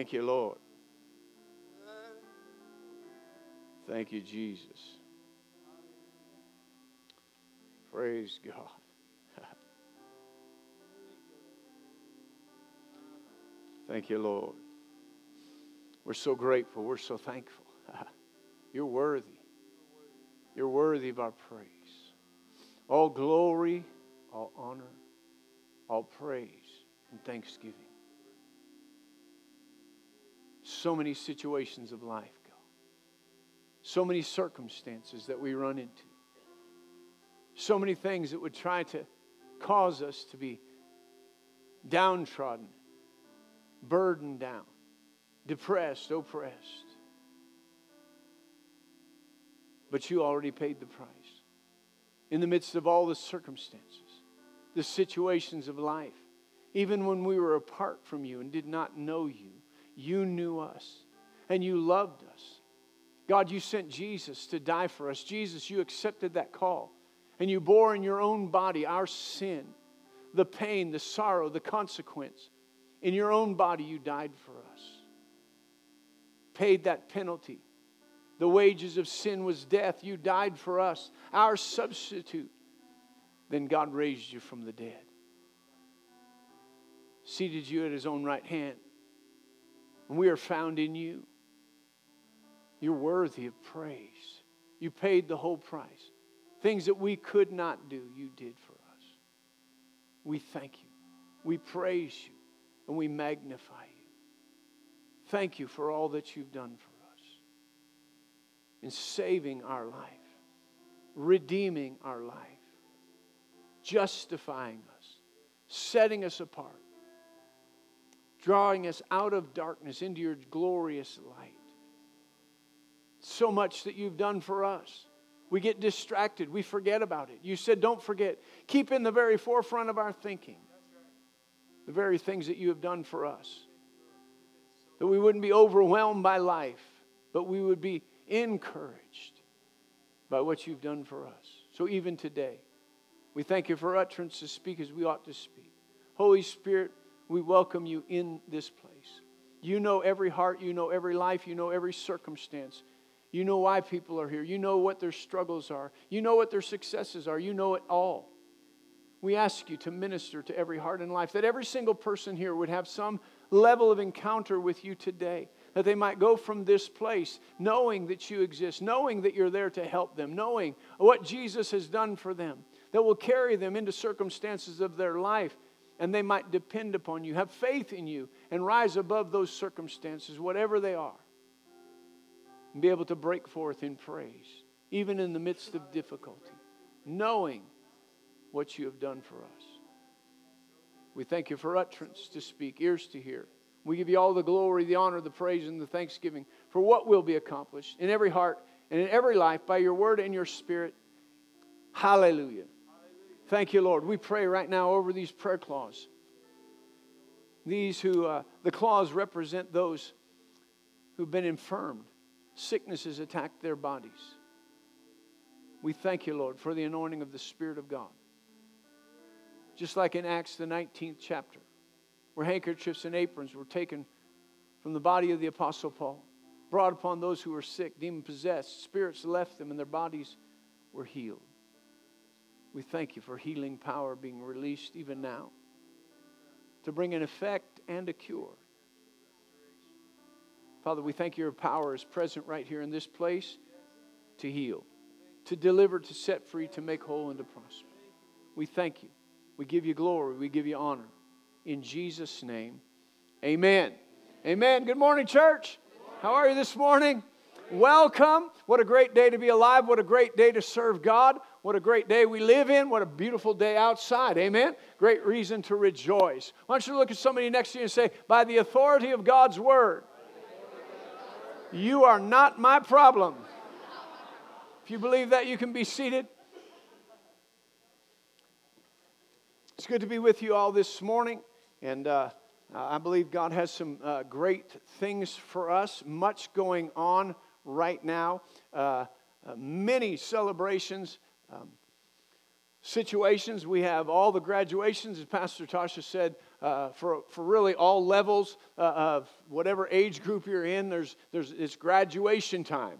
Thank you, Lord. Thank you, Jesus. Praise God. Thank you, Lord. We're so grateful. We're so thankful. You're worthy. You're worthy of our praise. All glory, all honor, all praise, and thanksgiving. So many situations of life, go, So many circumstances that we run into. So many things that would try to cause us to be downtrodden, burdened down, depressed, oppressed. But you already paid the price. In the midst of all the circumstances, the situations of life, even when we were apart from you and did not know you, you knew us and you loved us. God, you sent Jesus to die for us. Jesus, you accepted that call and you bore in your own body our sin, the pain, the sorrow, the consequence. In your own body, you died for us, paid that penalty the wages of sin was death. You died for us, our substitute. Then God raised you from the dead, seated you at his own right hand. And we are found in you. You're worthy of praise. You paid the whole price. Things that we could not do, you did for us. We thank you. We praise you. And we magnify you. Thank you for all that you've done for us in saving our life, redeeming our life, justifying us, setting us apart, drawing us out of darkness into your glorious light. So much that you've done for us. We get distracted. We forget about it. You said, don't forget. Keep in the very forefront of our thinking the very things that you have done for us. That we wouldn't be overwhelmed by life, but we would be encouraged by what you've done for us. So even today, we thank you for utterance to speak as we ought to speak. Holy Spirit, we welcome you in this place. You know every heart, you know every life, you know every circumstance. You know why people are here. You know what their struggles are. You know what their successes are. You know it all. We ask you to minister to every heart and life, that every single person here would have some level of encounter with you today that they might go from this place knowing that you exist, knowing that you're there to help them, knowing what Jesus has done for them, that will carry them into circumstances of their life, and they might depend upon you, have faith in you, and rise above those circumstances, whatever they are, and be able to break forth in praise, even in the midst of difficulty, knowing what you have done for us. We thank you for utterance to speak, ears to hear. We give you all the glory, the honor, the praise, and the thanksgiving for what will be accomplished in every heart and in every life by your word and your spirit. Hallelujah. Thank you, Lord. We pray right now over these prayer cloths. These who, uh, the cloths represent those who've been infirmed, sicknesses attacked their bodies. We thank you, Lord, for the anointing of the Spirit of God. Just like in Acts, the 19th chapter where handkerchiefs and aprons were taken from the body of the Apostle Paul, brought upon those who were sick, demon possessed. Spirits left them, and their bodies were healed. We thank you for healing power being released even now to bring an effect and a cure. Father, we thank you your power is present right here in this place to heal, to deliver, to set free, to make whole, and to prosper. We thank you. We give you glory. We give you honor in Jesus' name. Amen. Amen. Good morning, church. How are you this morning? Welcome. What a great day to be alive. What a great day to serve God. What a great day we live in. What a beautiful day outside. Amen. Great reason to rejoice. Why don't you look at somebody next to you and say, By the authority of God's word, you are not my problem. If you believe that, you can be seated. It's good to be with you all this morning. And uh, I believe God has some uh, great things for us, much going on right now, uh, uh many celebrations. Um, situations. We have all the graduations, as Pastor Tasha said, uh, for, for really all levels uh, of whatever age group you're in, there's, there's, it's graduation time.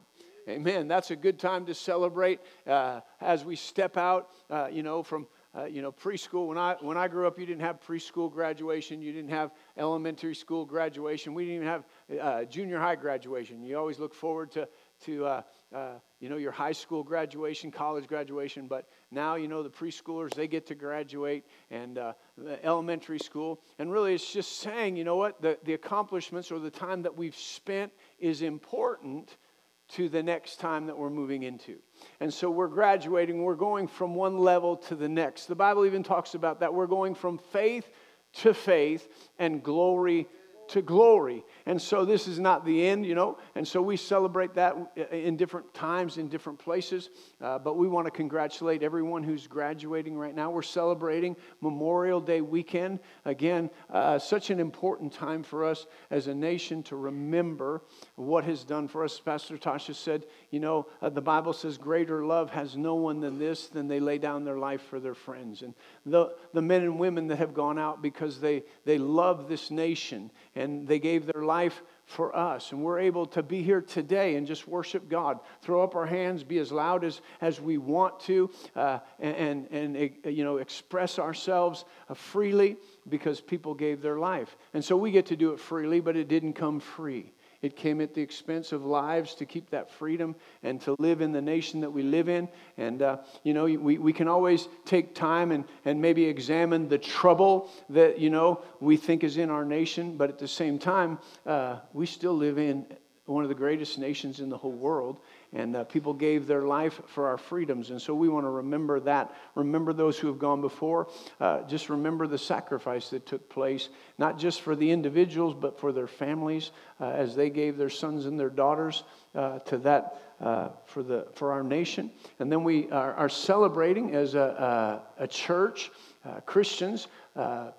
Amen. That's a good time to celebrate uh, as we step out, uh, you know, from uh, you know, preschool. When I when I grew up, you didn't have preschool graduation. You didn't have elementary school graduation. We didn't even have uh, junior high graduation. You always look forward to to uh, uh, you know your high school graduation, college graduation. But now you know the preschoolers they get to graduate and uh, elementary school. And really, it's just saying, you know what, the the accomplishments or the time that we've spent is important to the next time that we're moving into. And so we're graduating, we're going from one level to the next. The Bible even talks about that. We're going from faith to faith and glory to glory. And so this is not the end, you know. And so we celebrate that in different times, in different places. Uh, but we want to congratulate everyone who's graduating right now. We're celebrating Memorial Day weekend. Again, uh, such an important time for us as a nation to remember what has done for us. Pastor Tasha said, you know, uh, the Bible says, greater love has no one than this, than they lay down their life for their friends. And the, the men and women that have gone out because they, they love this nation and they gave their life for us. And we're able to be here today and just worship God, throw up our hands, be as loud as, as we want to, uh, and, and, and, you know, express ourselves uh, freely because people gave their life. And so we get to do it freely, but it didn't come free. It came at the expense of lives to keep that freedom and to live in the nation that we live in. And, uh, you know, we, we can always take time and, and maybe examine the trouble that, you know, we think is in our nation. But at the same time, uh, we still live in one of the greatest nations in the whole world and uh, people gave their life for our freedoms. And so we want to remember that. Remember those who have gone before. Uh, just remember the sacrifice that took place, not just for the individuals, but for their families uh, as they gave their sons and their daughters uh, to that. Uh, for, the, for our nation. And then we are, are celebrating as a, a, a church, uh, Christians,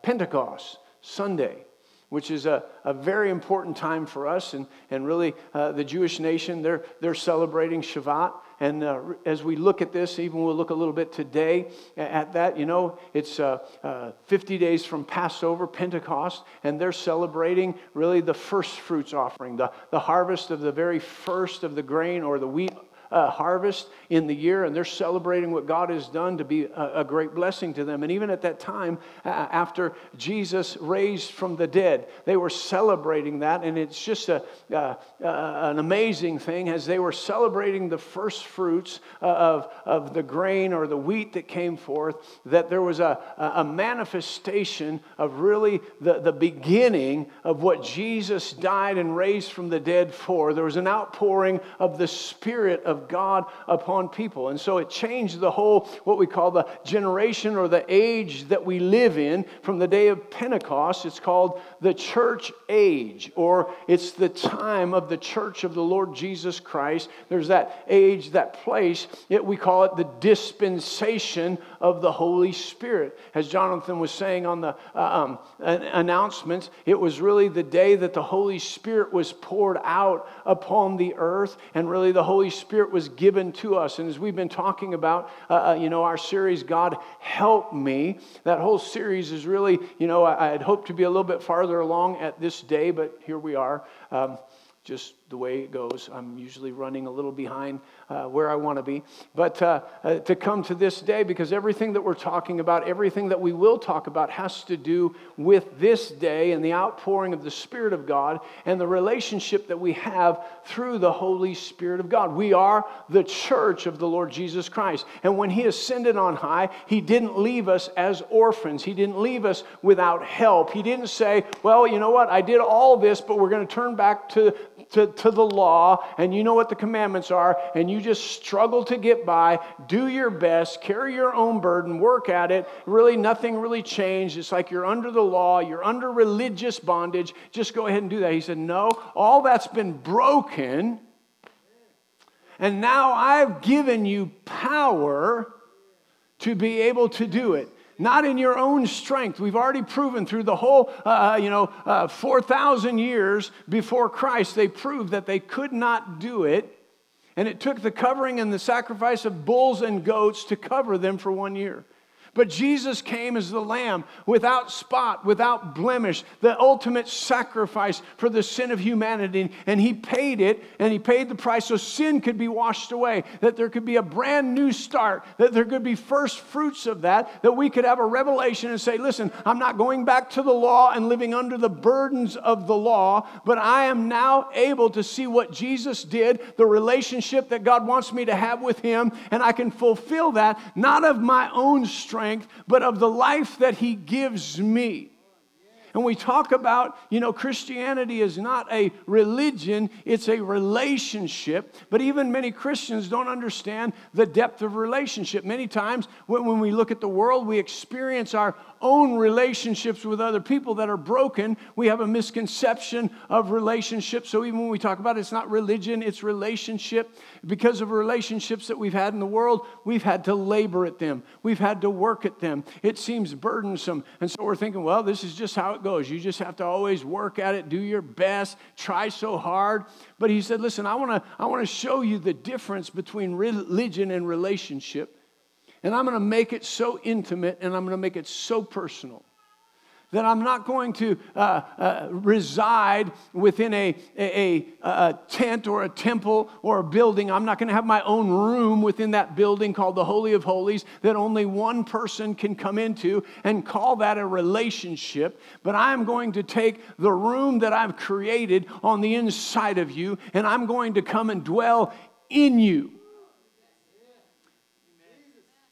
Pentecost Sunday which is a, a very important time for us. And, and really, uh, the Jewish nation, they're, they're celebrating Shavuot. And uh, as we look at this, even we'll look a little bit today at that, you know, it's uh, uh 50 days from Passover, Pentecost, and they're celebrating really the first fruits offering, the, the harvest of the very first of the grain or the wheat uh, harvest in the year, and they're celebrating what God has done to be a, a great blessing to them. And even at that time, uh, after Jesus raised from the dead, they were celebrating that, and it's just a, uh, an amazing thing as they were celebrating the first fruits uh, of, of the grain or the wheat that came forth, that there was a, a manifestation of really the, the beginning of what Jesus died and raised from the dead for. There was an outpouring of the Spirit of God upon people. And so it changed the whole, what we call the generation or the age that we live in from the day of Pentecost. It's called the church age, or it's the time of the church of the Lord Jesus Christ. There's that age, that place. We call it the dispensation of the Holy Spirit. As Jonathan was saying on the uh, um, announcements, it was really the day that the Holy Spirit was poured out upon the earth, and really the Holy Spirit was given to us. And as we've been talking about, uh, uh, you know, our series, God Help Me, that whole series is really, you know, I, had hoped to be a little bit farther along at this day, but here we are. Um, just the way it goes. I'm usually running a little behind uh, where I want to be. But uh, uh, to come to this day, because everything that we're talking about, everything that we will talk about, has to do with this day and the outpouring of the Spirit of God and the relationship that we have through the Holy Spirit of God. We are the church of the Lord Jesus Christ. And when He ascended on high, He didn't leave us as orphans, He didn't leave us without help. He didn't say, Well, you know what, I did all this, but we're going to turn back to, to, to the law and you know what the commandments are and you just struggle to get by, do your best, carry your own burden, work at it. Really, nothing really changed. It's like you're under the law, you're under religious bondage. Just go ahead and do that. He said, No, all that's been broken. And now I've given you power to be able to do it not in your own strength. We've already proven through the whole, uh, uh you know, uh, 4,000 years before Christ, they proved that they could not do it. And it took the covering and the sacrifice of bulls and goats to cover them for one year. But Jesus came as the Lamb without spot, without blemish, the ultimate sacrifice for the sin of humanity. And He paid it, and He paid the price so sin could be washed away, that there could be a brand new start, that there could be first fruits of that, that we could have a revelation and say, Listen, I'm not going back to the law and living under the burdens of the law, but I am now able to see what Jesus did, the relationship that God wants me to have with Him, and I can fulfill that, not of my own strength strength, but of the life that He gives me. And we talk about, you know, Christianity is not a religion, it's a relationship. But even many Christians don't understand the depth of relationship. Many times when, we look at the world, we experience our own relationships with other people that are broken. We have a misconception of relationships. So even when we talk about it, it's not religion, it's relationship. Because of relationships that we've had in the world, we've had to labor at them, we've had to work at them. It seems burdensome. And so we're thinking, well, this is just how it goes. You just have to always work at it, do your best, try so hard. But he said, listen, I want to I want to show you the difference between religion and relationship. And I'm going to make it so intimate and I'm going to make it so personal that I'm not going to uh, uh, reside within a, a, a, tent or a temple or a building. I'm not going to have my own room within that building called the Holy of Holies that only one person can come into and call that a relationship. But I'm going to take the room that I've created on the inside of you and I'm going to come and dwell in you.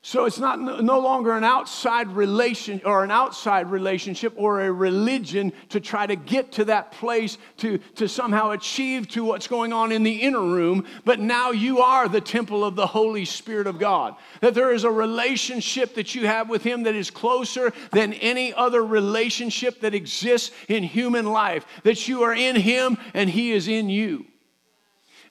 So it's not no longer an outside relation or an outside relationship or a religion to try to get to that place to, to somehow achieve to what's going on in the inner room, but now you are the temple of the Holy Spirit of God. That there is a relationship that you have with Him that is closer than any other relationship that exists in human life. That you are in Him and He is in you.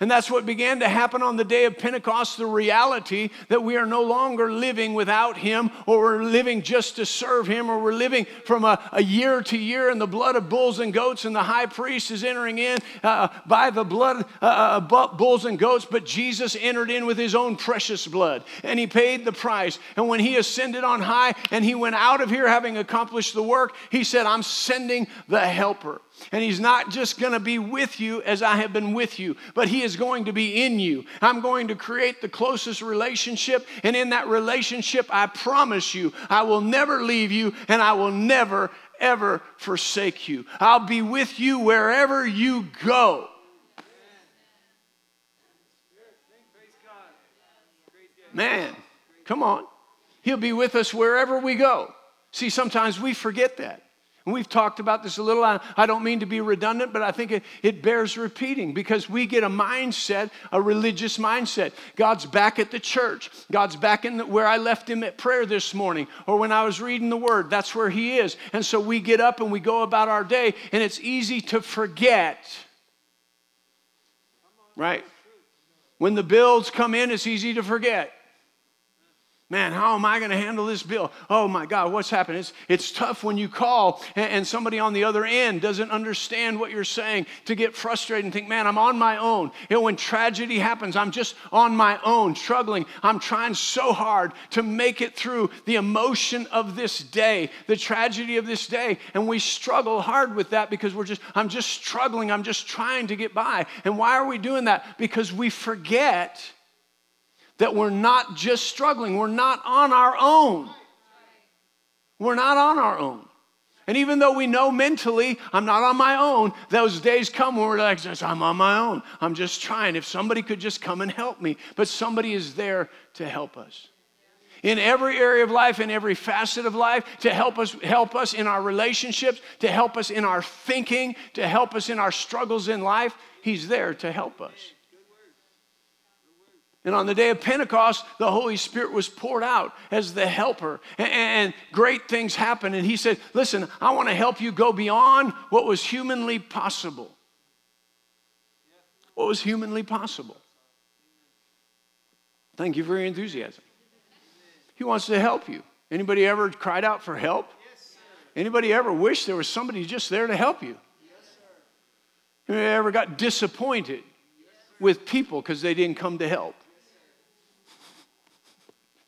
And that's what began to happen on the day of Pentecost the reality that we are no longer living without Him, or we're living just to serve Him, or we're living from a, a year to year in the blood of bulls and goats, and the high priest is entering in uh, by the blood of uh bulls and goats. But Jesus entered in with His own precious blood, and He paid the price. And when He ascended on high and He went out of here having accomplished the work, He said, I'm sending the Helper. And he's not just going to be with you as I have been with you, but he is going to be in you. I'm going to create the closest relationship. And in that relationship, I promise you, I will never leave you and I will never, ever forsake you. I'll be with you wherever you go. Man, come on. He'll be with us wherever we go. See, sometimes we forget that. And we've talked about this a little. I don't mean to be redundant, but I think it, it bears repeating because we get a mindset, a religious mindset. God's back at the church. God's back in the, where I left him at prayer this morning or when I was reading the word. That's where he is. And so we get up and we go about our day, and it's easy to forget. Right? When the bills come in, it's easy to forget. Man, how am I going to handle this bill? Oh my God, what's happening? It's, it's tough when you call and, and, somebody on the other end doesn't understand what you're saying to get frustrated and think, man, I'm on my own. You know, when tragedy happens, I'm just on my own, struggling. I'm trying so hard to make it through the emotion of this day, the tragedy of this day. And we struggle hard with that because we're just, I'm just struggling. I'm just trying to get by. And why are we doing that? Because we forget that we're not just struggling, we're not on our own. We're not on our own. And even though we know mentally, I'm not on my own, those days come when we're like, I'm on my own. I'm just trying. If somebody could just come and help me. But somebody is there to help us. In every area of life, in every facet of life, to help us, help us in our relationships, to help us in our thinking, to help us in our struggles in life, He's there to help us. And on the day of Pentecost, the Holy Spirit was poured out as the helper. And, great things happened. And he said, Listen, I want to help you go beyond what was humanly possible. What was humanly possible? Thank you for your enthusiasm. He wants to help you. Anybody ever cried out for help? Anybody ever wish there was somebody just there to help you? Anybody ever got disappointed? with people because they didn't come to help.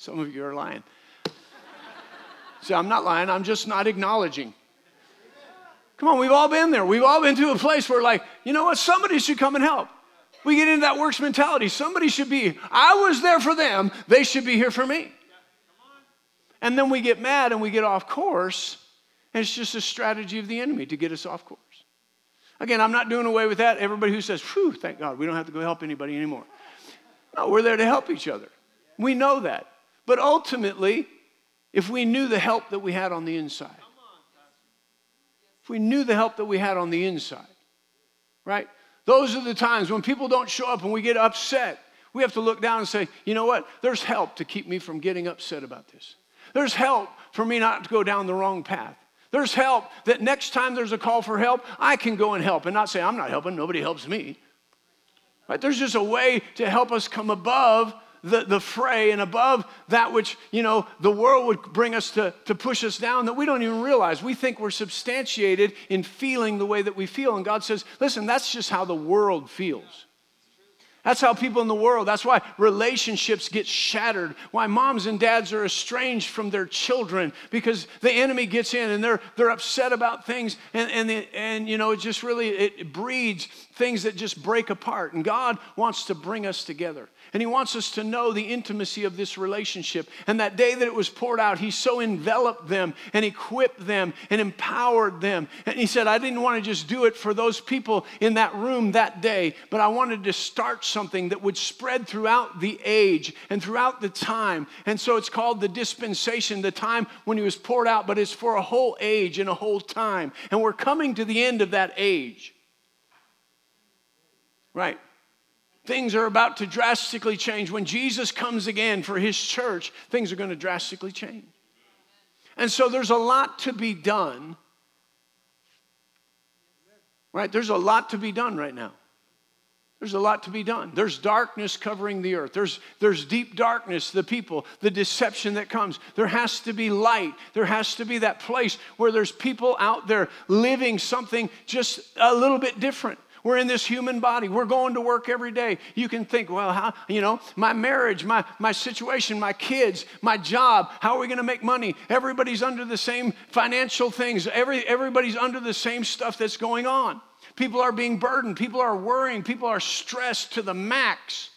Some of you are lying. See, I'm not lying, I'm just not acknowledging. Come on, we've all been there. We've all been to a place where, like, you know what? Somebody should come and help. We get into that works mentality. Somebody should be, I was there for them, they should be here for me. And then we get mad and we get off course, and it's just a strategy of the enemy to get us off course. Again, I'm not doing away with that. Everybody who says, whew, thank God, we don't have to go help anybody anymore. No, we're there to help each other. We know that. But ultimately, if we knew the help that we had on the inside, if we knew the help that we had on the inside, right? Those are the times when people don't show up and we get upset. We have to look down and say, you know what? There's help to keep me from getting upset about this. There's help for me not to go down the wrong path. There's help that next time there's a call for help, I can go and help and not say, I'm not helping, nobody helps me. Right? There's just a way to help us come above the, the fray and above that which, you know, the world would bring us to, to push us down that we don't even realize. We think we're substantiated in feeling the way that we feel. And God says, listen, that's just how the world feels. That's how people in the world, that's why relationships get shattered, why moms and dads are estranged from their children because the enemy gets in and they're, they're upset about things and, and, the, and you know, it just really, it breeds things that just break apart. And God wants to bring us together. And he wants us to know the intimacy of this relationship. And that day that it was poured out, he so enveloped them and equipped them and empowered them. And he said, I didn't want to just do it for those people in that room that day, but I wanted to start something that would spread throughout the age and throughout the time. And so it's called the dispensation, the time when he was poured out, but it's for a whole age and a whole time. And we're coming to the end of that age. Right things are about to drastically change. When Jesus comes again for his church, things are going to drastically change. And so there's a lot to be done. Right? There's a lot to be done right now. There's a lot to be done. There's darkness covering the earth. There's, there's deep darkness, the people, the deception that comes. There has to be light. There has to be that place where there's people out there living something just a little bit different. We're in this human body. We're going to work every day. You can think, well, how, you know, my marriage, my, my situation, my kids, my job, how are we going to make money? Everybody's under the same financial things. Every, everybody's under the same stuff that's going on. People are being burdened. People are worrying. People are stressed to the max.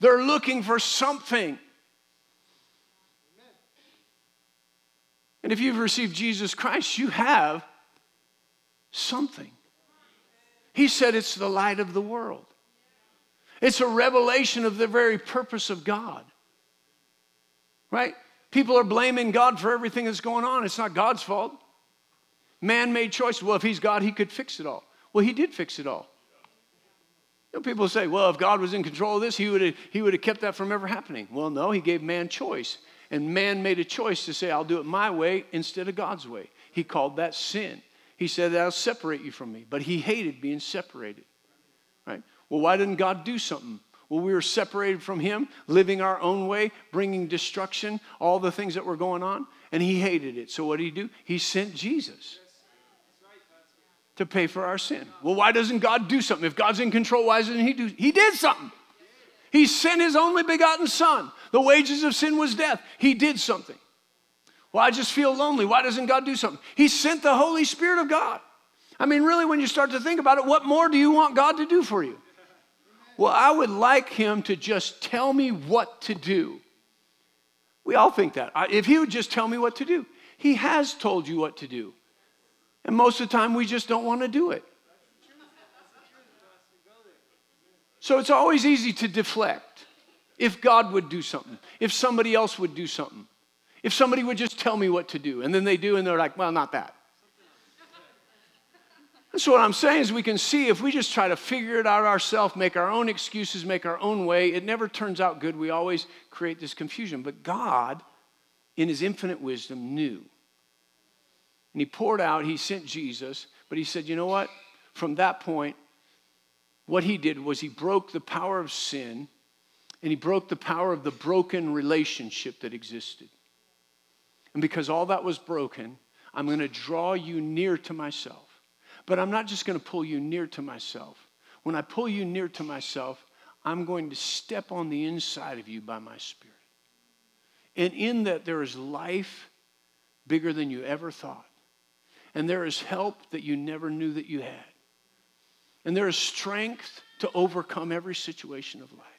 They're looking for something. And if you've received Jesus Christ, you have something. He said it's the light of the world. It's a revelation of the very purpose of God. Right? People are blaming God for everything that's going on. It's not God's fault. Man made choices. Well, if He's God, He could fix it all. Well, He did fix it all. You know, people say, well, if God was in control of this, he would, have, he would have kept that from ever happening. Well, no, He gave man choice. And man made a choice to say, I'll do it my way instead of God's way. He called that sin. He said, I'll separate you from me. But he hated being separated. Right? Well, why didn't God do something? Well, we were separated from him, living our own way, bringing destruction, all the things that were going on, and he hated it. So what did he do? He sent Jesus to pay for our sin. Well, why doesn't God do something? If God's in control, why doesn't he do? He did something. He sent his only begotten son. The wages of sin was death. He did something. Well, I just feel lonely. Why doesn't God do something? He sent the Holy Spirit of God. I mean, really, when you start to think about it, what more do you want God to do for you? Well, I would like Him to just tell me what to do. We all think that. If He would just tell me what to do, He has told you what to do. And most of the time, we just don't want to do it. So it's always easy to deflect. If God would do something, if somebody else would do something. If somebody would just tell me what to do, and then they do, and they're like, well, not that. And so, what I'm saying is, we can see if we just try to figure it out ourselves, make our own excuses, make our own way, it never turns out good. We always create this confusion. But God, in His infinite wisdom, knew. And He poured out, He sent Jesus, but He said, you know what? From that point, what He did was He broke the power of sin and He broke the power of the broken relationship that existed. And because all that was broken, I'm going to draw you near to myself. But I'm not just going to pull you near to myself. when I pull you near to myself, I'm going to step on the inside of you by my Spirit. And in that, there is life bigger than you ever thought. And there is help that you never knew that you had. And there is strength to overcome every situation of life.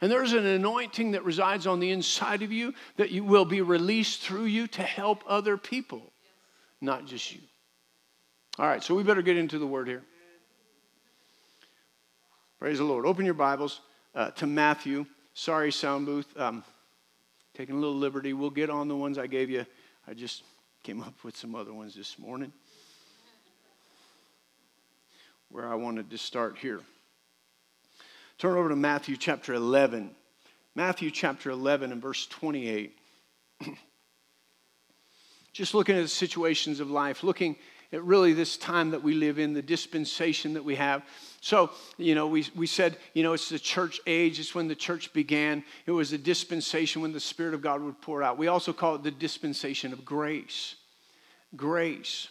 And there's an anointing that resides on the inside of you that you will be released through you to help other people, not just you. All right, so we better get into the word here. Praise the Lord. Open your Bibles uh, to Matthew. Sorry, sound booth. Um, taking a little liberty. We'll get on the ones I gave you. I just came up with some other ones this morning. Where I wanted to start here. Turn over to Matthew chapter 11. Matthew chapter 11 and verse 28. Just looking at the situations of life, looking at really this time that we live in, the dispensation that we have. So, you know, we, we said, you know, it's the church age. It's when the church began. It was a dispensation when the Spirit of God would pour out. We also call it the dispensation of grace. Grace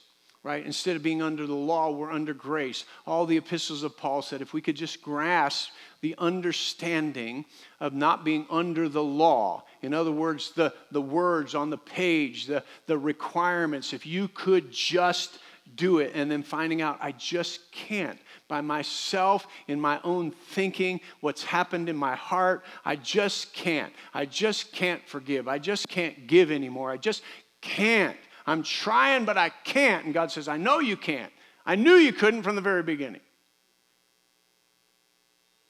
right? Instead of being under the law, we're under grace. All the epistles of Paul said if we could just grasp the understanding of not being under the law, in other words, the, the words on the page, the, the requirements, if you could just do it and then finding out I just can't by myself in my own thinking what's happened in my heart. I just can't. I just can't forgive. I just can't give anymore. I just can't. I'm trying, but I can't. And God says, I know you can't. I knew you couldn't from the very beginning.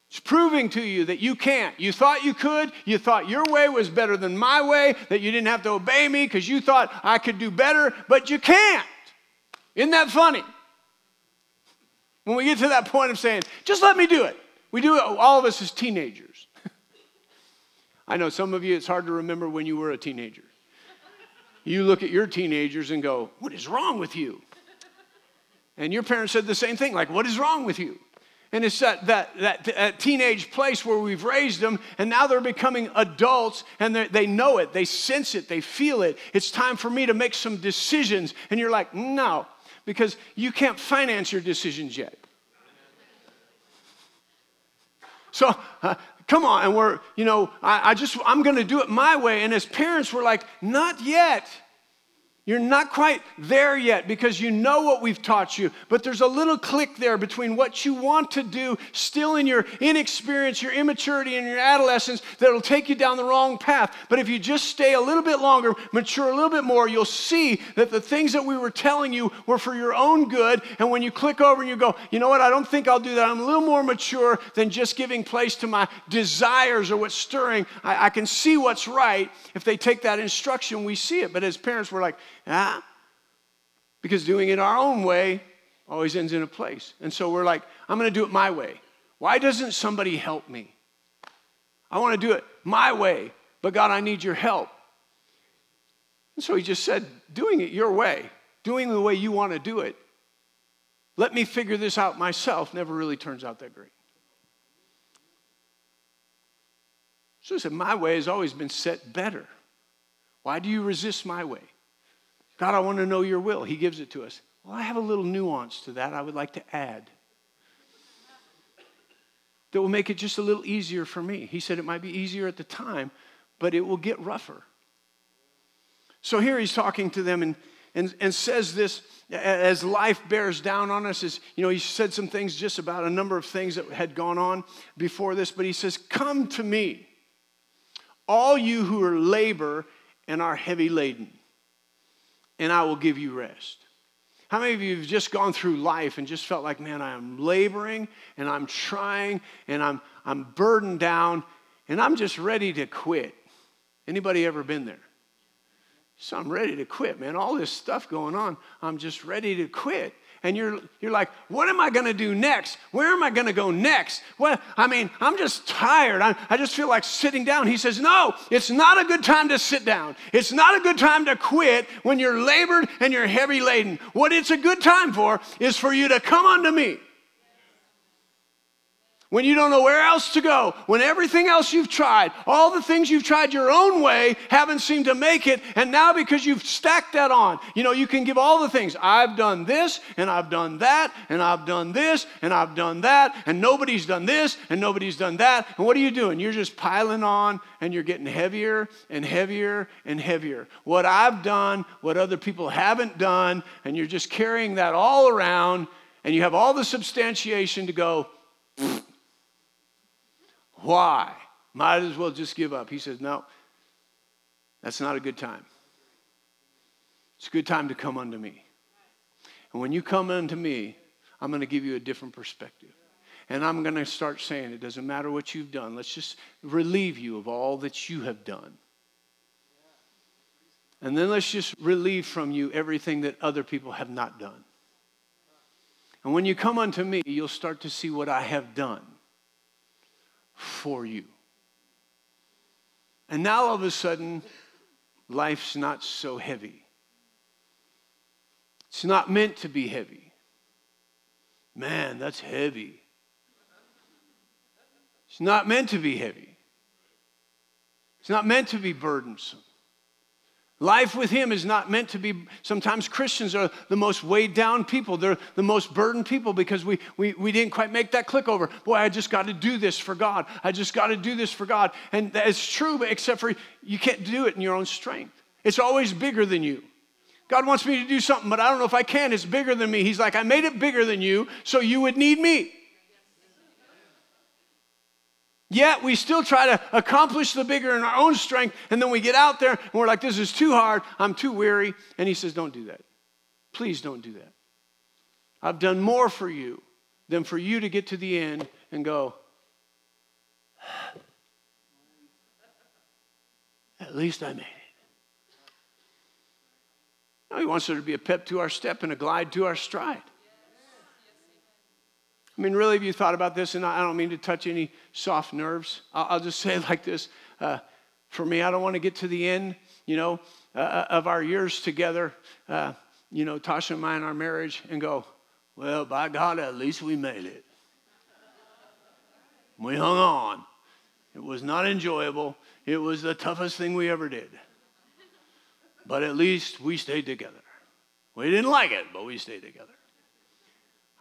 It's proving to you that you can't. You thought you could. You thought your way was better than my way, that you didn't have to obey me because you thought I could do better, but you can't. Isn't that funny? When we get to that point of saying, just let me do it. We do it, all of us as teenagers. I know some of you, it's hard to remember when you were a teenager you look at your teenagers and go, What is wrong with you? And your parents said the same thing, like, What is wrong with you? And it's that, that, that, that, teenage place where we've raised them, and now they're becoming adults, and they know it, they sense it, they feel it. It's time for me to make some decisions. And you're like, No, because you can't finance your decisions yet. So uh, come on. And we're, you know, I, I just, I'm to do it my way. And as parents, we're like, not yet. You're not quite there yet because you know what we've taught you, but there's a little click there between what you want to do still in your inexperience, your immaturity, and your adolescence that'll take you down the wrong path. But if you just stay a little bit longer, mature a little bit more, you'll see that the things that we were telling you were for your own good. And when you click over and you go, you know what, I don't think I'll do that, I'm a little more mature than just giving place to my desires or what's stirring, I, I can see what's right. If they take that instruction, we see it. But as parents, we're like, Ah, because doing it our own way always ends in a place. And so we're like, I'm going to do it my way. Why doesn't somebody help me? I want to do it my way, but God, I need your help. And so he just said, doing it your way, doing the way you want to do it, let me figure this out myself never really turns out that great. So he said, My way has always been set better. Why do you resist my way? God, I want to know your will. He gives it to us. Well, I have a little nuance to that I would like to add that will make it just a little easier for me. He said it might be easier at the time, but it will get rougher. So here he's talking to them and, and, and says this as life bears down on us. Is, you know, he said some things just about a number of things that had gone on before this, but he says, Come to me, all you who are labor and are heavy laden and I will give you rest. How many of you have just gone through life and just felt like, man, I am laboring and I'm trying and I'm, I'm burdened down and I'm just ready to quit? Anybody ever been there? So I'm ready to quit, man. All this stuff going on, I'm just ready to quit and you're, you're like, what am I going to do next? Where am I going to go next? Well, I mean, I'm just tired. I, I just feel like sitting down. He says, no, it's not a good time to sit down. It's not a good time to quit when you're labored and you're heavy laden. What it's a good time for is for you to come unto me. When you don't know where else to go, when everything else you've tried, all the things you've tried your own way haven't seemed to make it, and now because you've stacked that on, you know, you can give all the things. I've done this, and I've done that, and I've done this, and I've done that, and nobody's done this, and nobody's done that. And what are you doing? You're just piling on, and you're getting heavier and heavier and heavier. What I've done, what other people haven't done, and you're just carrying that all around, and you have all the substantiation to go, why? Might as well just give up. He says, No, that's not a good time. It's a good time to come unto me. And when you come unto me, I'm going to give you a different perspective. And I'm going to start saying, it doesn't matter what you've done. Let's just relieve you of all that you have done. And then let's just relieve from you everything that other people have not done. And when you come unto me, you'll start to see what I have done for you. And now all of a sudden, life's not so heavy. It's not meant to be heavy. Man, that's heavy. It's not meant to be heavy. It's not meant to be burdensome. Life with Him is not meant to be. Sometimes Christians are the most weighed down people. They're the most burdened people because we, we, we didn't quite make that click over. Boy, I just got to do this for God. I just got to do this for God. And that's true, except for you can't do it in your own strength. It's always bigger than you. God wants me to do something, but I don't know if I can. It's bigger than me. He's like, I made it bigger than you, so you would need me. Yet we still try to accomplish the bigger in our own strength, and then we get out there and we're like, this is too hard, I'm too weary. And he says, don't do that. Please don't do that. I've done more for you than for you to get to the end and go, at least I made it. No, he wants there to be a pep to our step and a glide to our stride. I mean, really, have you thought about this? And I don't mean to touch any soft nerves. I'll, just say it like this. Uh, for me, I don't want to get to the end, you know, uh, uh, of our years together, uh, you know, Tasha and I in our marriage and go, well, by God, at least we made it. We hung on. It was not enjoyable. It was the toughest thing we ever did. But at least we stayed together. We didn't like it, but we stayed together.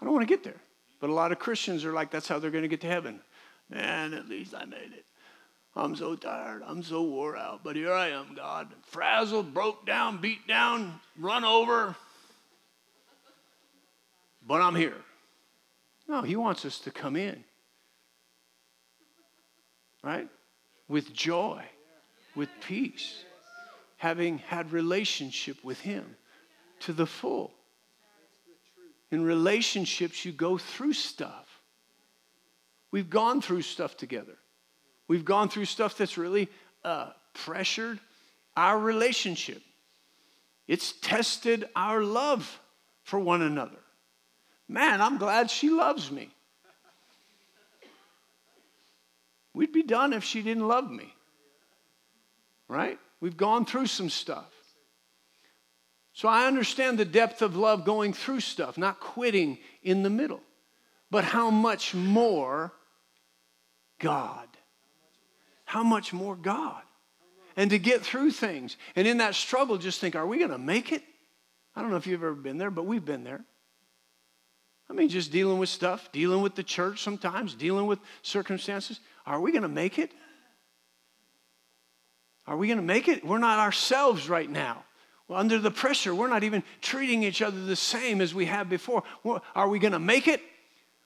I don't want to get there. But a lot of Christians are like, that's how they're going to get to heaven. Man, at least I made it. I'm so tired. I'm so wore out. But here I am, God. Frazzled, broke down, beat down, run over. But I'm here. No, He wants us to come in. Right? With joy, with peace, having had relationship with Him to the full. In relationships, you go through stuff. We've gone through stuff together. We've gone through stuff that's really uh, pressured our relationship. It's tested our love for one another. Man, I'm glad she loves me. We'd be done if she didn't love me. Right? We've gone through some stuff. So I understand the depth of love going through stuff, not quitting in the middle. But how much more God? How much more God? And to get through things. And in that struggle, just think, are we going to make it? I don't know if you've ever been there, but we've been there. I mean, just dealing with stuff, dealing with the church sometimes, dealing with circumstances. Are we going to make it? Are we going to make it? We're not ourselves right now. Well, under the pressure, we're not even treating each other the same as we have before. Are we going to make it?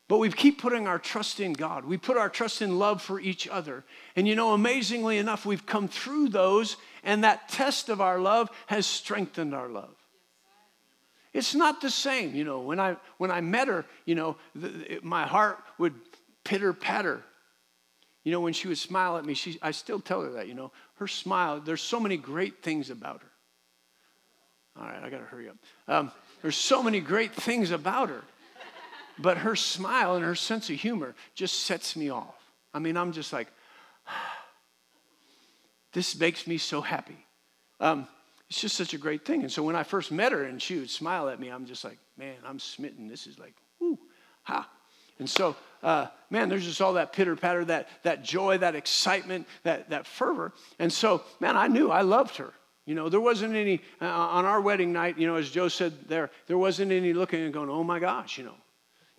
But we keep putting our trust in God. We put our trust in love for each other. And you know, amazingly enough, we've come through those, and that test of our love has strengthened our love. It's not the same. You know, when I, when I met her, you know, the, it, my heart would pitter patter. You know, when she would smile at me, she, I still tell her that, you know, her smile, there's so many great things about her. All right, I got to hurry up. Um, there's so many great things about her, but her smile and her sense of humor just sets me off. I mean, I'm just like, this makes me so happy. Um, it's just such a great thing. And so when I first met her and she would smile at me, I'm just like, man, I'm smitten. This is like, whoo, ha. And so, uh, man, there's just all that pitter patter, that, that joy, that excitement, that, that fervor. And so, man, I knew I loved her. You know, there wasn't any, uh, on our wedding night, you know, as Joe said there, there wasn't any looking and going, oh my gosh, you know.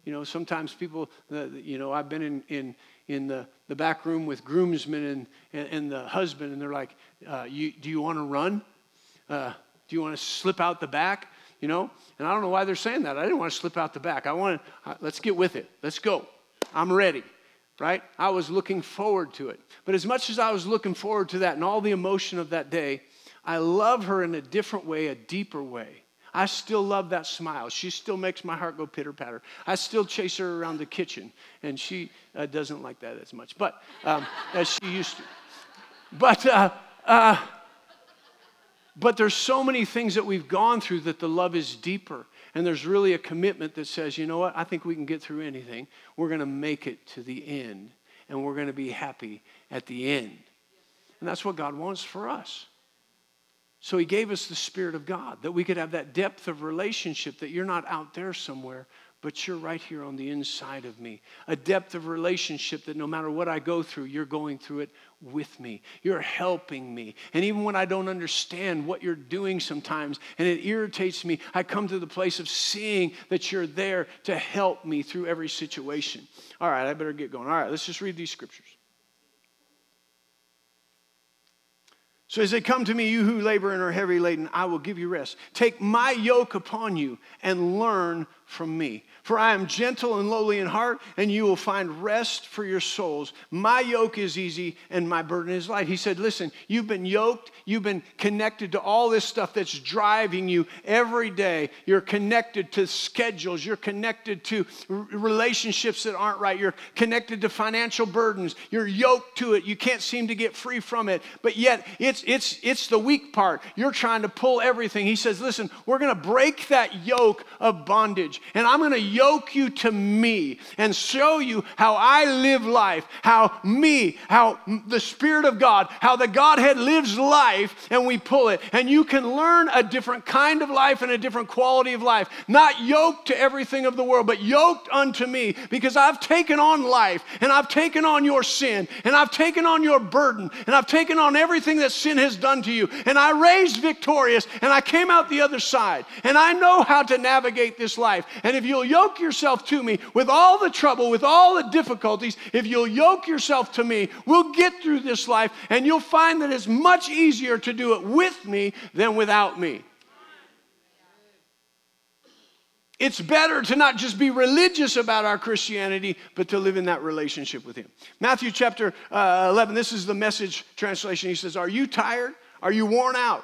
You know, sometimes people, uh, you know, I've been in, in, in the, the back room with groomsmen and, and, and the husband, and they're like, uh, you, do you want to run? Uh, do you want to slip out the back? You know, and I don't know why they're saying that. I didn't want to slip out the back. I wanted, uh, let's get with it. Let's go. I'm ready, right? I was looking forward to it. But as much as I was looking forward to that and all the emotion of that day, I love her in a different way, a deeper way. I still love that smile. She still makes my heart go pitter patter. I still chase her around the kitchen, and she uh, doesn't like that as much, but um, as she used to. But uh, uh, but there's so many things that we've gone through that the love is deeper. And there's really a commitment that says, you know what, I think we can get through anything. We're going to make it to the end, and we're going to be happy at the end. And that's what God wants for us. So he gave us the Spirit of God that we could have that depth of relationship that you're not out there somewhere, but you're right here on the inside of me. A depth of relationship that no matter what I go through, you're going through it with me. You're helping me. And even when I don't understand what you're doing sometimes and it irritates me, I come to the place of seeing that you're there to help me through every situation. All right, I better get going. All right, let's just read these scriptures. So as they come to me, you who labor and are heavy laden, I will give you rest. Take my yoke upon you and learn from me. For I am gentle and lowly in heart, and you will find rest for your souls. My yoke is easy and my burden is light. He said, Listen, you've been yoked, you've been connected to all this stuff that's driving you every day. You're connected to schedules, you're connected to relationships that aren't right, you're connected to financial burdens, you're yoked to it. You can't seem to get free from it, but yet it's, it's, it's the weak part. You're trying to pull everything. He says, Listen, we're going to break that yoke of bondage, and I'm going to yoke you to me and show you how I live life, how me, how the Spirit of God, how the Godhead lives life, and we pull it. And you can learn a different kind of life and a different quality of life, not yoked to everything of the world, but yoked unto me because I've taken on life and I've taken on your sin and I've taken on your burden and I've taken on everything that sin has done to you. And I raised victorious and I came out the other side. And I know how to navigate this life. And if you'll yoke yourself to me with all the trouble, with all the difficulties, if you'll yoke yourself to me, we'll get through this life and you'll find that it's much easier to do it with me than without me. It's better to not just be religious about our Christianity, but to live in that relationship with Him. Matthew chapter uh, 11, this is the message translation. He says, Are you tired? Are you worn out?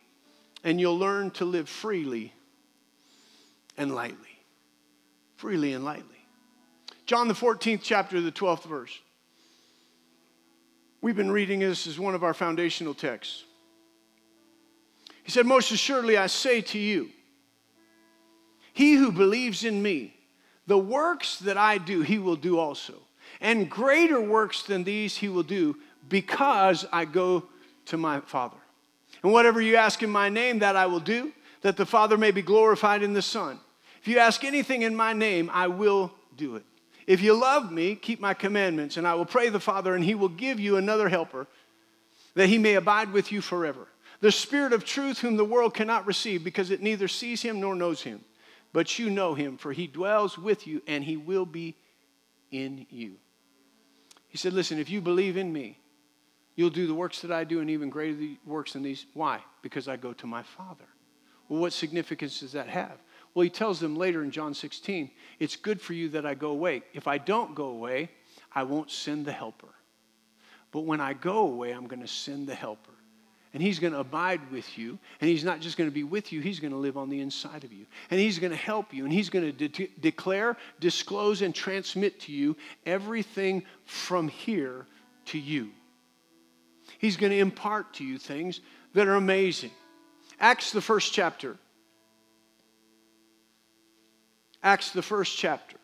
and you'll learn to live freely and lightly. Freely and lightly. John, the 14th chapter, the 12th verse. We've been reading this as one of our foundational texts. He said, Most assuredly, I say to you, he who believes in me, the works that I do, he will do also. And greater works than these he will do because I go to my Father. And whatever you ask in my name, that I will do, that the Father may be glorified in the Son. If you ask anything in my name, I will do it. If you love me, keep my commandments, and I will pray the Father, and he will give you another helper, that he may abide with you forever. The Spirit of truth, whom the world cannot receive, because it neither sees him nor knows him. But you know him, for he dwells with you, and he will be in you. He said, Listen, if you believe in me, You'll do the works that I do and even greater works than these. Why? Because I go to my Father. Well, what significance does that have? Well, he tells them later in John 16, it's good for you that I go away. If I don't go away, I won't send the helper. But when I go away, I'm going to send the helper. And he's going to abide with you. And he's not just going to be with you, he's going to live on the inside of you. And he's going to help you. And he's going to de- declare, disclose, and transmit to you everything from here to you. He's going to impart to you things that are amazing. Acts, the first chapter. Acts, the first chapter.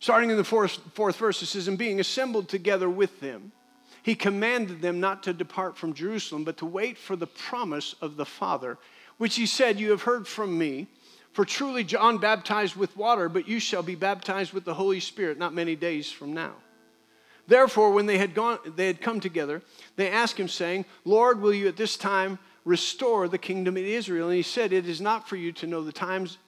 Starting in the fourth, fourth verse, it says, And being assembled together with them, he commanded them not to depart from Jerusalem, but to wait for the promise of the Father, which he said, You have heard from me. For truly John baptized with water, but you shall be baptized with the Holy Spirit not many days from now. Therefore, when they had, gone, they had come together, they asked him, saying, Lord, will you at this time restore the kingdom in Israel? And he said, It is not for you to know the times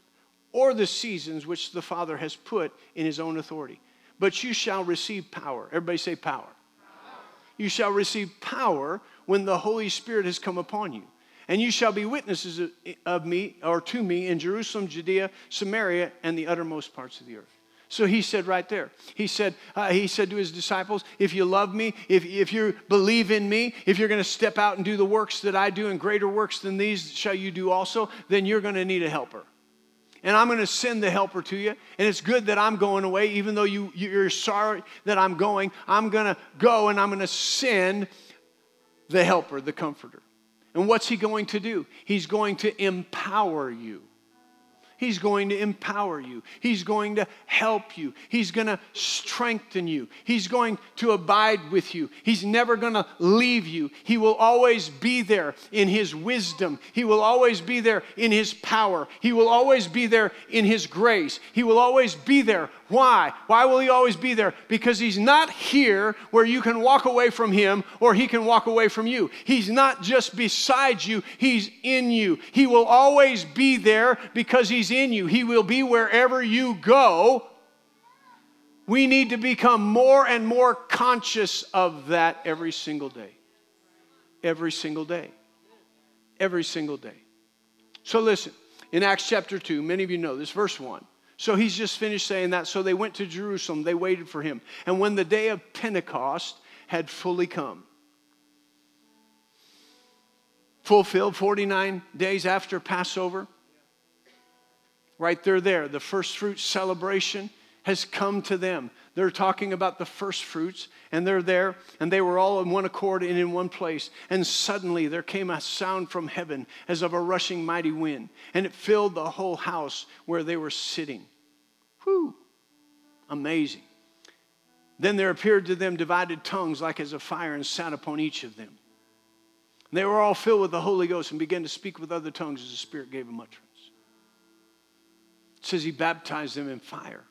or the seasons which the Father has put in his own authority, but you shall receive power. Everybody say power. power. You shall receive power when the Holy Spirit has come upon you. And you shall be witnesses of me or to me in Jerusalem, Judea, Samaria, and the uttermost parts of the earth. So he said right there, he said, uh, he said to his disciples, if you love me, if, if you believe in me, if you're going to step out and do the works that I do and greater works than these shall you do also, then you're going to need a helper. And I'm going to send the helper to you. And it's good that I'm going away, even though you, you're sorry that I'm going. I'm going to go and I'm going to send the helper, the comforter. And what's he going to do? He's going to empower you. He's going to empower you. He's going to help you. He's going to strengthen you. He's going to abide with you. He's never going to leave you. He will always be there in His wisdom. He will always be there in His power. He will always be there in His grace. He will always be there why? Why will he always be there? Because he's not here where you can walk away from him or he can walk away from you. He's not just beside you, he's in you. He will always be there because he's in you. He will be wherever you go. We need to become more and more conscious of that every single day. Every single day. Every single day. So listen, in Acts chapter 2, many of you know this, verse 1. So he's just finished saying that. So they went to Jerusalem. They waited for him. And when the day of Pentecost had fully come, fulfilled 49 days after Passover, right there, there, the first fruit celebration has come to them. They're talking about the first fruits, and they're there, and they were all in one accord and in one place. And suddenly there came a sound from heaven as of a rushing mighty wind, and it filled the whole house where they were sitting. Whew! Amazing. Then there appeared to them divided tongues like as a fire, and sat upon each of them. They were all filled with the Holy Ghost and began to speak with other tongues as the Spirit gave them utterance. It says he baptized them in fire.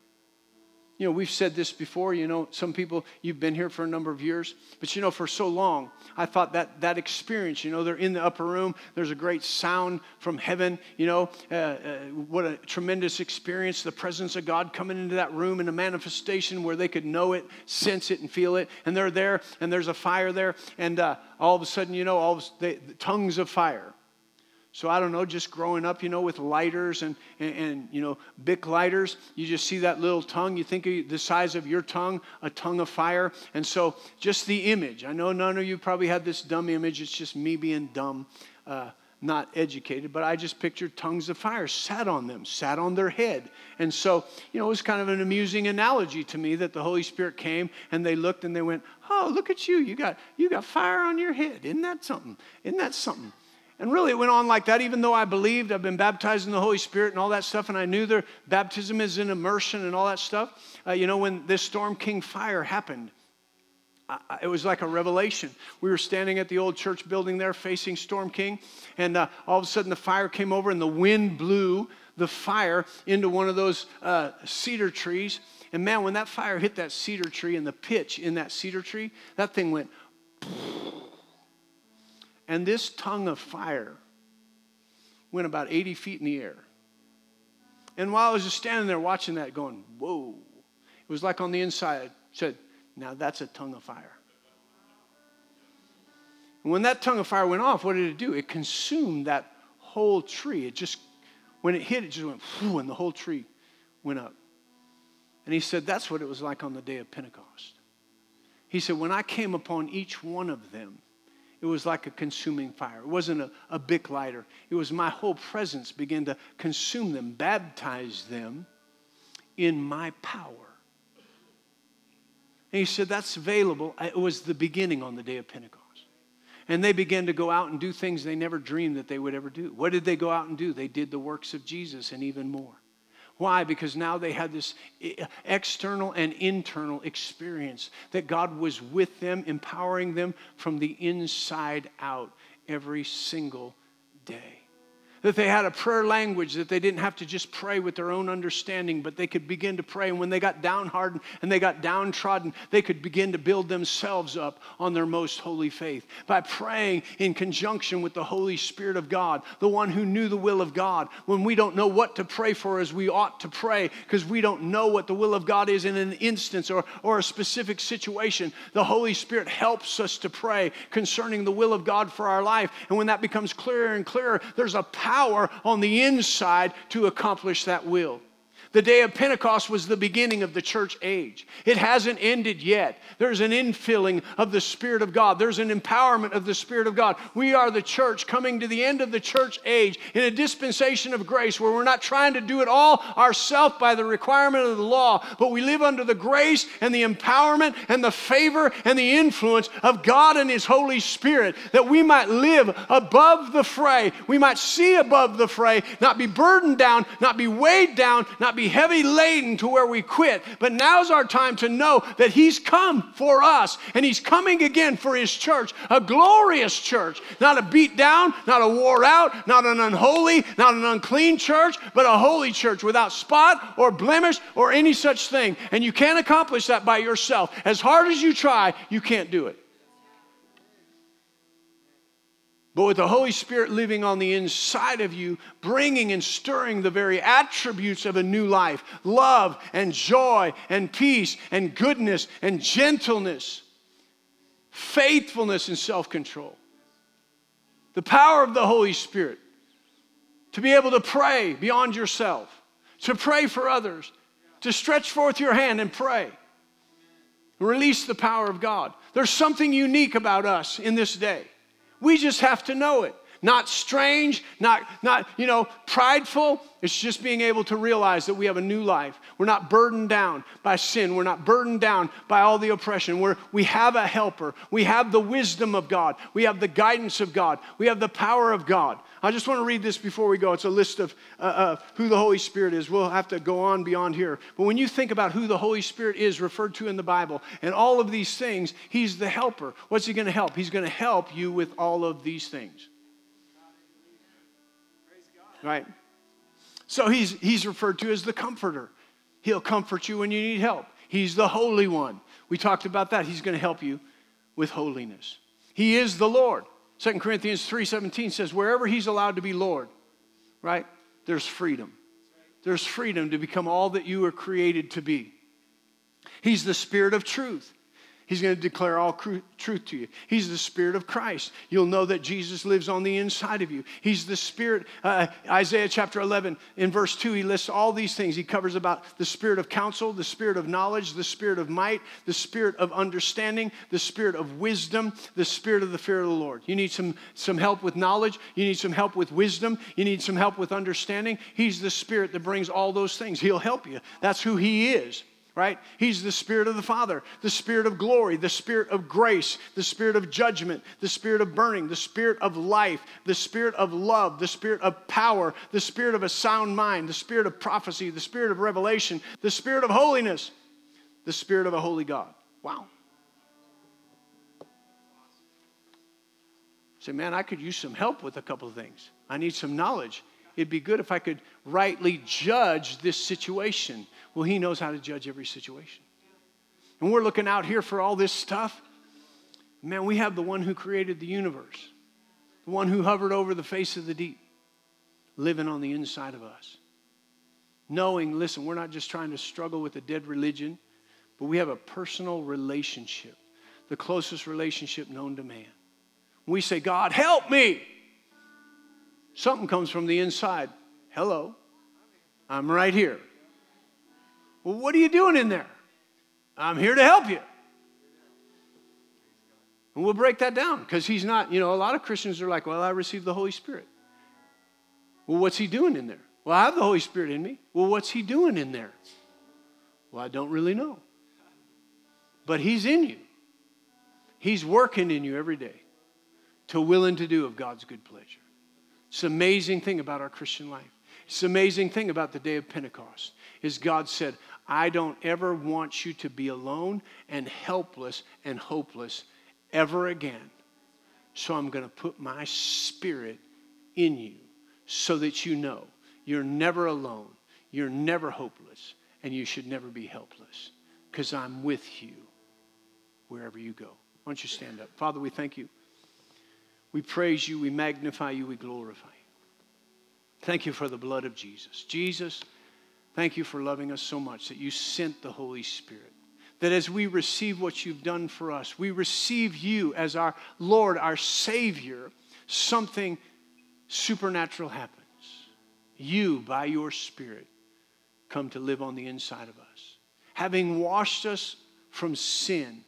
You know, we've said this before. You know, some people, you've been here for a number of years, but you know, for so long, I thought that that experience, you know, they're in the upper room, there's a great sound from heaven, you know, uh, uh, what a tremendous experience, the presence of God coming into that room in a manifestation where they could know it, sense it, and feel it. And they're there, and there's a fire there, and uh, all of a sudden, you know, all of, the, the tongues of fire so I don't know, just growing up, you know, with lighters and, and, and, you know, Bic lighters, you just see that little tongue. You think of the size of your tongue, a tongue of fire. And so just the image. I know none of you probably had this dumb image. It's just me being dumb, uh, not educated. But I just pictured tongues of fire sat on them, sat on their head. And so, you know, it was kind of an amusing analogy to me that the Holy Spirit came and they looked and they went, oh, look at you. You got, you got fire on your head. Isn't that something? Isn't that something? And really, it went on like that, even though I believed I've been baptized in the Holy Spirit and all that stuff, and I knew their baptism is in immersion and all that stuff. Uh, you know, when this Storm King fire happened, I, it was like a revelation. We were standing at the old church building there facing Storm King, and uh, all of a sudden the fire came over and the wind blew the fire into one of those uh, cedar trees. And man, when that fire hit that cedar tree and the pitch in that cedar tree, that thing went and this tongue of fire went about 80 feet in the air. And while I was just standing there watching that, going, whoa, it was like on the inside, I said, now that's a tongue of fire. And when that tongue of fire went off, what did it do? It consumed that whole tree. It just, when it hit, it just went, and the whole tree went up. And he said, that's what it was like on the day of Pentecost. He said, when I came upon each one of them, it was like a consuming fire. It wasn't a, a Bic lighter. It was my whole presence began to consume them, baptize them in my power. And he said, That's available. It was the beginning on the day of Pentecost. And they began to go out and do things they never dreamed that they would ever do. What did they go out and do? They did the works of Jesus and even more. Why? Because now they had this eh, external and internal experience that God was with them, empowering them from the inside out every single day that they had a prayer language that they didn't have to just pray with their own understanding, but they could begin to pray. And when they got downhearted and they got downtrodden, they could begin to build themselves up on their most holy faith by praying in conjunction with the Holy Spirit of God, the one who knew the will of God. When we don't know what to pray for as we ought to pray because we don't know what the will of God is in an instance or, or a specific situation, the Holy Spirit helps us to pray concerning the will of God for our life. And when that becomes clearer and clearer, there's a power on the inside to accomplish that will. The day of Pentecost was the beginning of the church age. It hasn't ended yet. There's an infilling of the Spirit of God, there's an empowerment of the Spirit of God. We are the church coming to the end of the church age in a dispensation of grace where we're not trying to do it all ourselves by the requirement of the law, but we live under the grace and the empowerment and the favor and the influence of God and His Holy Spirit that we might live above the fray. We might see above the fray, not be burdened down, not be weighed down, not be heavy laden to where we quit. But now's our time to know that He's come for us and He's coming again for His church, a glorious church, not a beat down, not a wore out, not an unholy, not an unclean church, but a holy church without spot or blemish or any such thing. And you can't accomplish that by yourself. As hard as you try, you can't do it. But with the Holy Spirit living on the inside of you, bringing and stirring the very attributes of a new life love and joy and peace and goodness and gentleness, faithfulness and self control. The power of the Holy Spirit to be able to pray beyond yourself, to pray for others, to stretch forth your hand and pray. Release the power of God. There's something unique about us in this day. We just have to know it. Not strange, not, not, you know, prideful. It's just being able to realize that we have a new life. We're not burdened down by sin. We're not burdened down by all the oppression. We're, we have a helper. We have the wisdom of God. We have the guidance of God. We have the power of God. I just want to read this before we go. It's a list of uh, uh, who the Holy Spirit is. We'll have to go on beyond here. But when you think about who the Holy Spirit is referred to in the Bible and all of these things, He's the helper. What's He going to help? He's going to help you with all of these things. Right? So he's, he's referred to as the comforter. He'll comfort you when you need help. He's the Holy One. We talked about that. He's going to help you with holiness. He is the Lord. 2 Corinthians 3:17 says wherever he's allowed to be Lord, right? There's freedom. There's freedom to become all that you were created to be. He's the spirit of truth. He's going to declare all truth to you. He's the Spirit of Christ. You'll know that Jesus lives on the inside of you. He's the Spirit. Uh, Isaiah chapter 11, in verse 2, he lists all these things. He covers about the Spirit of counsel, the Spirit of knowledge, the Spirit of might, the Spirit of understanding, the Spirit of wisdom, the Spirit of the fear of the Lord. You need some, some help with knowledge. You need some help with wisdom. You need some help with understanding. He's the Spirit that brings all those things. He'll help you. That's who He is right? He's the Spirit of the Father, the Spirit of glory, the Spirit of grace, the Spirit of judgment, the Spirit of burning, the Spirit of life, the Spirit of love, the Spirit of power, the Spirit of a sound mind, the Spirit of prophecy, the Spirit of revelation, the Spirit of holiness, the Spirit of a holy God. Wow. Say, man, I could use some help with a couple of things. I need some knowledge. It'd be good if I could rightly judge this situation well, He knows how to judge every situation. And we're looking out here for all this stuff. Man, we have the one who created the universe, the one who hovered over the face of the deep, living on the inside of us. Knowing, listen, we're not just trying to struggle with a dead religion, but we have a personal relationship, the closest relationship known to man. we say, God, help me, something comes from the inside. Hello, I'm right here. Well, what are you doing in there? I'm here to help you. And we'll break that down because he's not, you know, a lot of Christians are like, well, I received the Holy Spirit. Well, what's he doing in there? Well, I have the Holy Spirit in me. Well, what's he doing in there? Well, I don't really know. But he's in you. He's working in you every day to willing to do of God's good pleasure. It's an amazing thing about our Christian life. It's an amazing thing about the day of Pentecost is God said, I don't ever want you to be alone and helpless and hopeless ever again. So I'm going to put my spirit in you so that you know you're never alone, you're never hopeless, and you should never be helpless because I'm with you wherever you go. Why don't you stand up? Father, we thank you. We praise you, we magnify you, we glorify you. Thank you for the blood of Jesus. Jesus, thank you for loving us so much that you sent the Holy Spirit that as we receive what you've done for us, we receive you as our Lord, our Savior, something supernatural happens. You, by your Spirit, come to live on the inside of us. Having washed us from sin,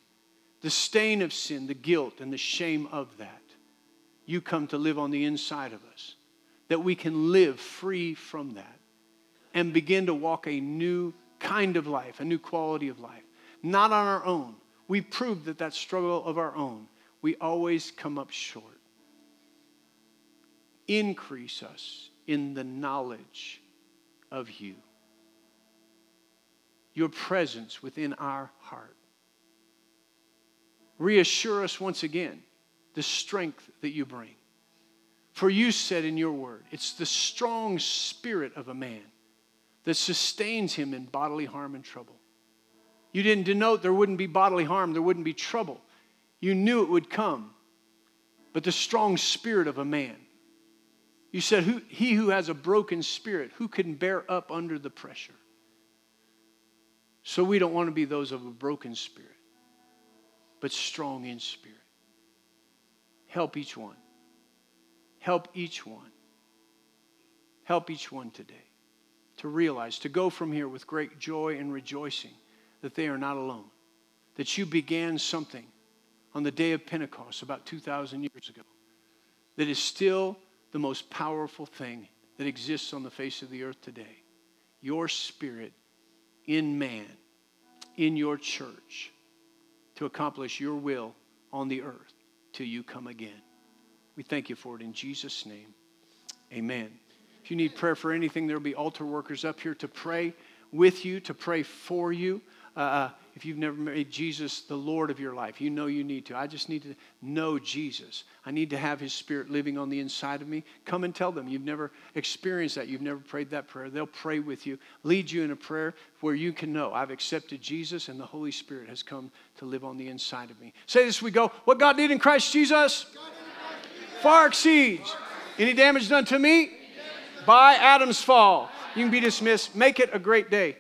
the stain of sin, the guilt, and the shame of that, you come to live on the inside of us, that we can live free from that and begin to walk a new kind of life, a new quality of life not on our own. We proved that that struggle of our own, we always come up short. Increase us in the knowledge of you, your presence within our heart. Reassure us once again the strength that you bring. For you said in your word, it's the strong spirit of a man that sustains him in bodily harm and trouble. You didn't denote there wouldn't be bodily harm, there wouldn't be trouble. You knew it would come. But the strong spirit of a man. You said, who, He who has a broken spirit, who can bear up under the pressure? So we don't want to be those of a broken spirit, but strong in spirit. Help each one. Help each one. Help each one today to realize, to go from here with great joy and rejoicing that they are not alone, that you began something on the day of Pentecost about 2,000 years ago that is still the most powerful thing that exists on the face of the earth today. Your spirit in man, in your church, to accomplish your will on the earth till you come again. We thank you for it in Jesus' name. Amen. If you need prayer for anything, there will be altar workers up here to pray with you, to pray for you. Uh, uh, if you've never made Jesus the Lord of your life, you know you need to. I just need to know Jesus. I need to have His Spirit living on the inside of me. Come and tell them you've never experienced that. You've never prayed that prayer. They'll pray with you, lead you in a prayer where you can know I've accepted Jesus and the Holy Spirit has come to live on the inside of me. Say this we go. What God did in Christ Jesus far exceeds any damage done to me by Adam's fall. You can be dismissed. Make it a great day.